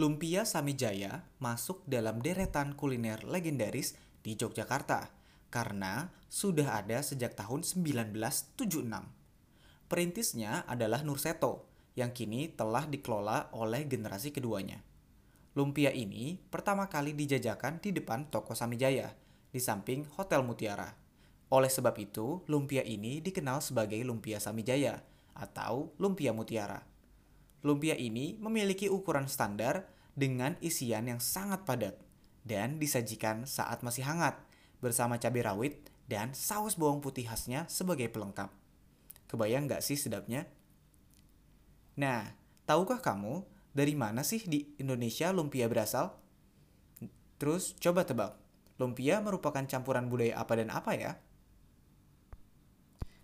Lumpia Samijaya masuk dalam deretan kuliner legendaris di Yogyakarta karena sudah ada sejak tahun 1976. Perintisnya adalah Nurseto yang kini telah dikelola oleh generasi keduanya. Lumpia ini pertama kali dijajakan di depan toko Samijaya di samping Hotel Mutiara. Oleh sebab itu, lumpia ini dikenal sebagai lumpia Samijaya atau lumpia mutiara. Lumpia ini memiliki ukuran standar dengan isian yang sangat padat dan disajikan saat masih hangat bersama cabai rawit dan saus bawang putih khasnya sebagai pelengkap. Kebayang nggak sih sedapnya? Nah, tahukah kamu dari mana sih di Indonesia lumpia berasal? Terus coba tebak, lumpia merupakan campuran budaya apa dan apa ya?